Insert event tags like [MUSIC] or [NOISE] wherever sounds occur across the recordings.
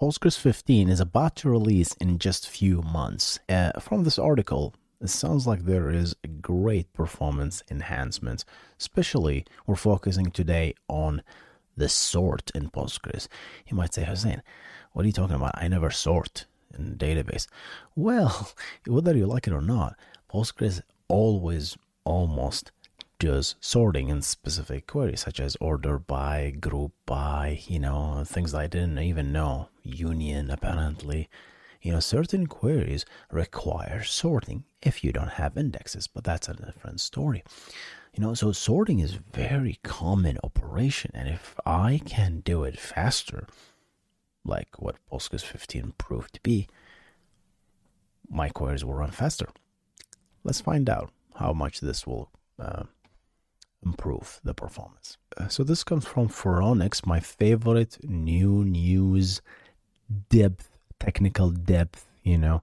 Postgres 15 is about to release in just few months. Uh, from this article, it sounds like there is a great performance enhancement, especially we're focusing today on the sort in Postgres. You might say, Hussein, what are you talking about? I never sort in database. Well, [LAUGHS] whether you like it or not, Postgres always almost does sorting in specific queries such as order by, group by, you know, things I didn't even know, union apparently. You know, certain queries require sorting if you don't have indexes, but that's a different story. You know, so sorting is very common operation, and if I can do it faster, like what Postgres 15 proved to be, my queries will run faster. Let's find out how much this will uh, improve the performance. Uh, so this comes from Phoronix, my favorite new news depth, technical depth, you know,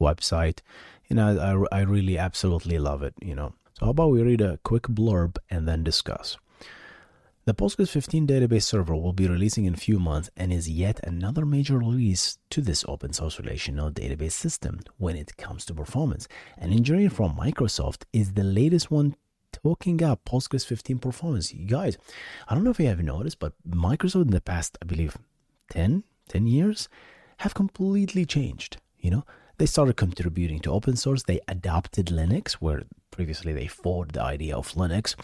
website. You know, I, I really absolutely love it, you know. So how about we read a quick blurb and then discuss. The Postgres 15 database server will be releasing in a few months and is yet another major release to this open source relational database system when it comes to performance. And engineering from Microsoft is the latest one talking up Postgres 15 performance. You guys, I don't know if you have noticed, but Microsoft in the past, I believe, 10, 10 years have completely changed. You know, they started contributing to open source. They adopted Linux, where previously they fought the idea of Linux.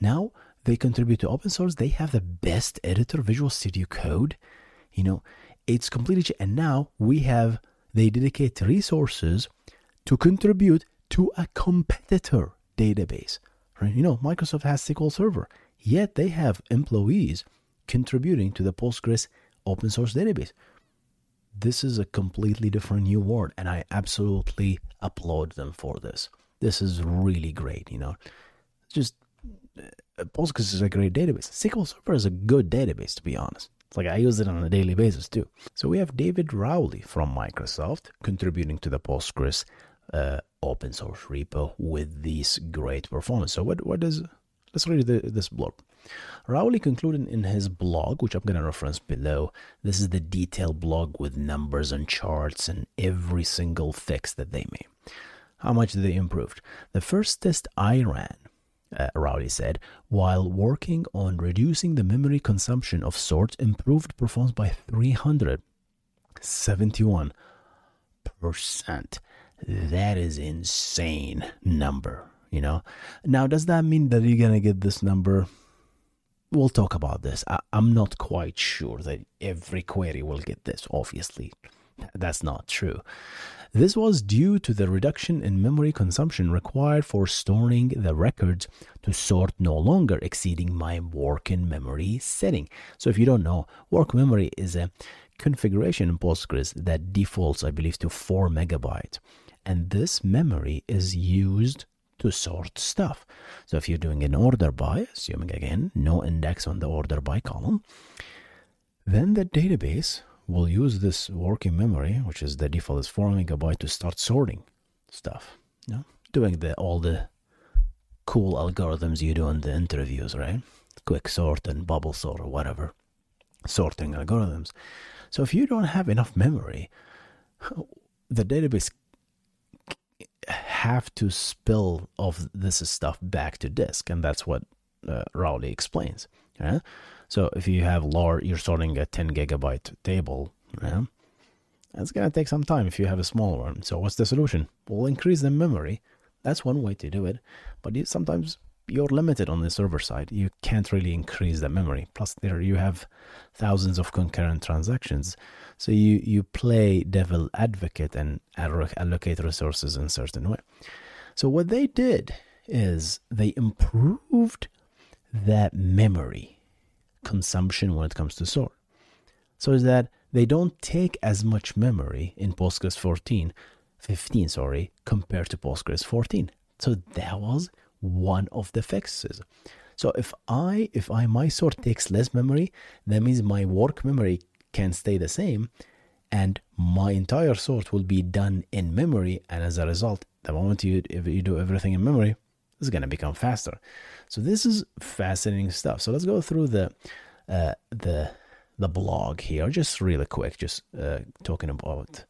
Now they contribute to open source. They have the best editor, Visual Studio Code. You know, it's completely changed. and now we have they dedicate resources to contribute to a competitor database. Right? You know, Microsoft has SQL Server, yet they have employees contributing to the Postgres open source database. This is a completely different new world, and I absolutely applaud them for this. This is really great, you know. Just uh, Postgres is a great database. SQL Server is a good database, to be honest. It's like I use it on a daily basis too. So we have David Rowley from Microsoft contributing to the Postgres uh, open source repo with these great performance. So what what does let's read the, this blog. Rowley concluded in his blog, which I'm going to reference below. This is the detailed blog with numbers and charts and every single fix that they made. How much they improved? The first test I ran uh, Rowley said, while working on reducing the memory consumption of sorts improved performance by 371%. That is insane number, you know. Now, does that mean that you're to get this number? We'll talk about this. I, I'm not quite sure that every query will get this, obviously. That's not true. This was due to the reduction in memory consumption required for storing the records to sort no longer exceeding my work in memory setting. So if you don't know, work memory is a configuration in Postgres that defaults, I believe, to 4 megabytes. And this memory is used to sort stuff. So if you're doing an order by, assuming again no index on the order by column, then the database will use this working memory, which is the default is 4 megabyte, to start sorting stuff. You know? Doing the all the cool algorithms you do in the interviews, right? Quick sort and bubble sort or whatever. Sorting algorithms. So if you don't have enough memory, the database have to spill of this stuff back to disk, and that's what uh, Rowley explains. Yeah? So if you have large, you're sorting a 10 gigabyte table, yeah, gonna take some time if you have a smaller one. So what's the solution? We'll increase the memory. That's one way to do it, but sometimes you're limited on the server side. You can't really increase the memory. Plus, there you have thousands of concurrent transactions. So you you play devil advocate and allocate resources in a certain way. So what they did is they improved that memory consumption when it comes to sort. So is that they don't take as much memory in Postgres 14, 15, sorry, compared to Postgres 14. So that was one of the fixes. So if I if I my sort takes less memory, that means my work memory can stay the same and my entire sort will be done in memory. And as a result the moment you if you do everything in memory it's going to become faster. So this is fascinating stuff. So let's go through the uh, the the blog here just really quick just uh, talking about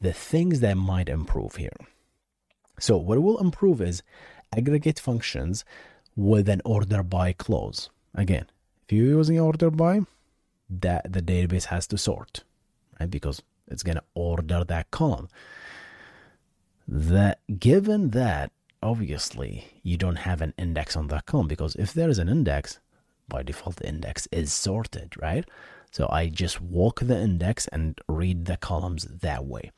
the things that might improve here. So what will improve is aggregate functions with an order by clause. Again if you're using order by that the database has to sort right? Because it's going to order that column. That given that obviously you don't have an index on that column because if there is an index by default the index is sorted right? So i just walk the index and read the columns that way.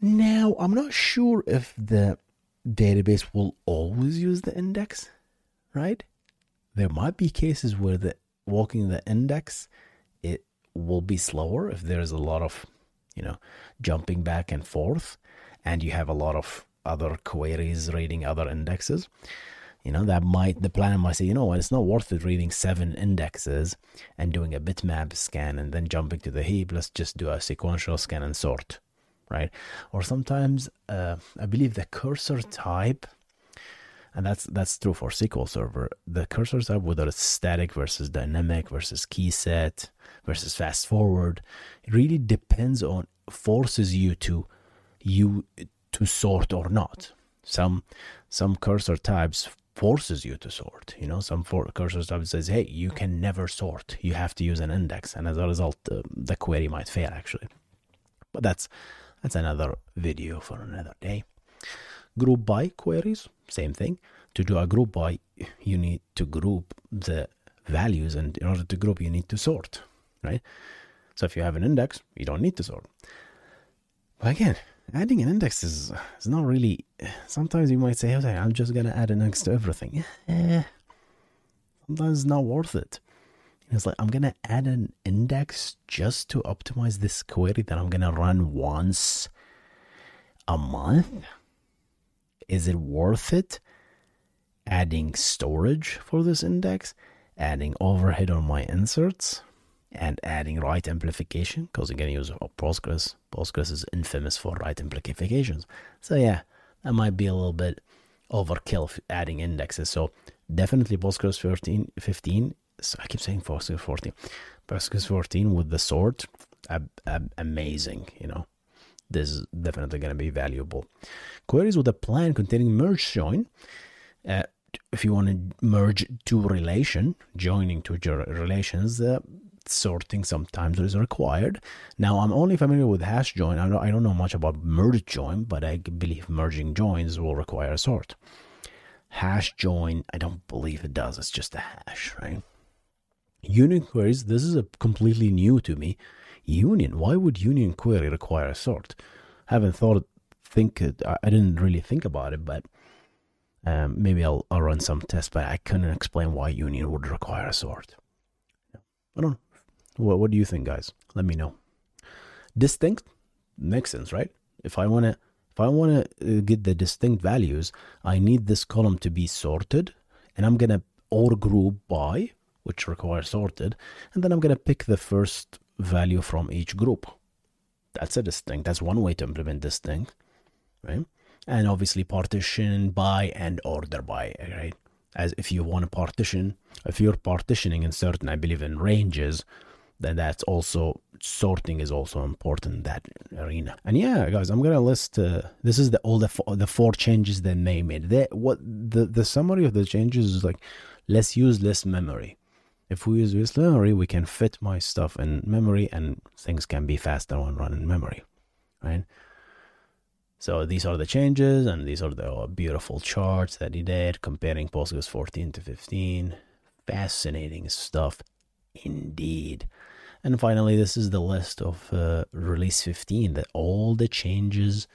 Now i'm not sure if the database will always use the index right? There might be cases where the walking the index it will be slower if there's a lot of you know jumping back and forth and you have a lot of other queries reading other indexes. You know that might the planner might say you know what? It's not worth it reading seven indexes and doing a bitmap scan and then jumping to the heap. Let's just do a sequential scan and sort right or sometimes uh, i believe the cursor type and that's that's true for SQL Server. The cursor type, whether it's static versus dynamic versus key set versus fast forward, it really depends on forces you to you to sort or not. Some some cursor types forces you to sort. You know, some for cursor types says, "Hey, you can never sort. You have to use an index," and as a result, uh, the query might fail. Actually, but that's that's another video for another day. Group by queries, same thing. To do a group by, you need to group the values, and in order to group, you need to sort, right? So if you have an index, you don't need to sort. But again, adding an index is, is not really. Sometimes you might say, okay, I'm just going to add an index to everything. [LAUGHS] Eh, sometimes it's not worth it. It's like, I'm going to add an index just to optimize this query that I'm going to run once a month. Is it worth it? Adding storage for this index, adding overhead on my inserts, and adding write amplification because I'm going to use oh, Postgres. Postgres is infamous for write amplifications. So yeah, that might be a little bit overkill adding indexes. So definitely Postgres 13, 15. So I keep saying Postgres 14. Postgres 14 with the sort, ab- ab- amazing, you know. This is definitely going to be valuable. Queries with a plan containing merge join. Uh, if you want to merge two relation, joining two relations, uh, sorting sometimes is required. Now, I'm only familiar with hash join. I don't, I don't know much about merge join, but I believe merging joins will require a sort. Hash join, I don't believe it does. It's just a hash, right? Union queries, this is a completely new to me. Union, why would union query require a sort? Haven't thought, think I didn't really think about it, but um, maybe I'll, I'll run some tests, but I couldn't explain why union would require a sort. I don't know. What, what do you think, guys? Let me know. Distinct makes sense, right? If I want to if I want to uh, get the distinct values, I need this column to be sorted, and I'm gonna or group by, which requires sorted, and then I'm gonna pick the first value from each group. That's a distinct. That's one way to implement distinct, right? And obviously partition by and order by, right? As if you want to partition, if you're partitioning in certain, I believe in ranges, then that's also sorting is also important in that arena. And yeah, guys, I'm gonna list. Uh, this is the all the four, the four changes that they made. They, what the the summary of the changes is like, let's use less memory. If we use memory, we can fit my stuff in memory, and things can be faster when run in memory, right? So these are the changes, and these are the beautiful charts that he did comparing Postgres 14 to 15. Fascinating stuff, indeed. And finally, this is the list of uh, release 15, that all the changes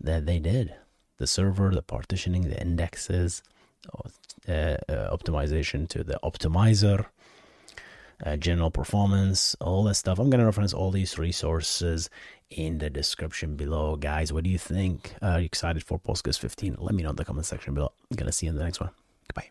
that they did the server, the partitioning, the indexes, uh, uh, optimization to the optimizer, uh, general performance, all that stuff. I'm going to reference all these resources in the description below. Guys, what do you think? Are you excited for Postgres 15? Let me know in the comment section below. I'm going to see you in the next one. Goodbye.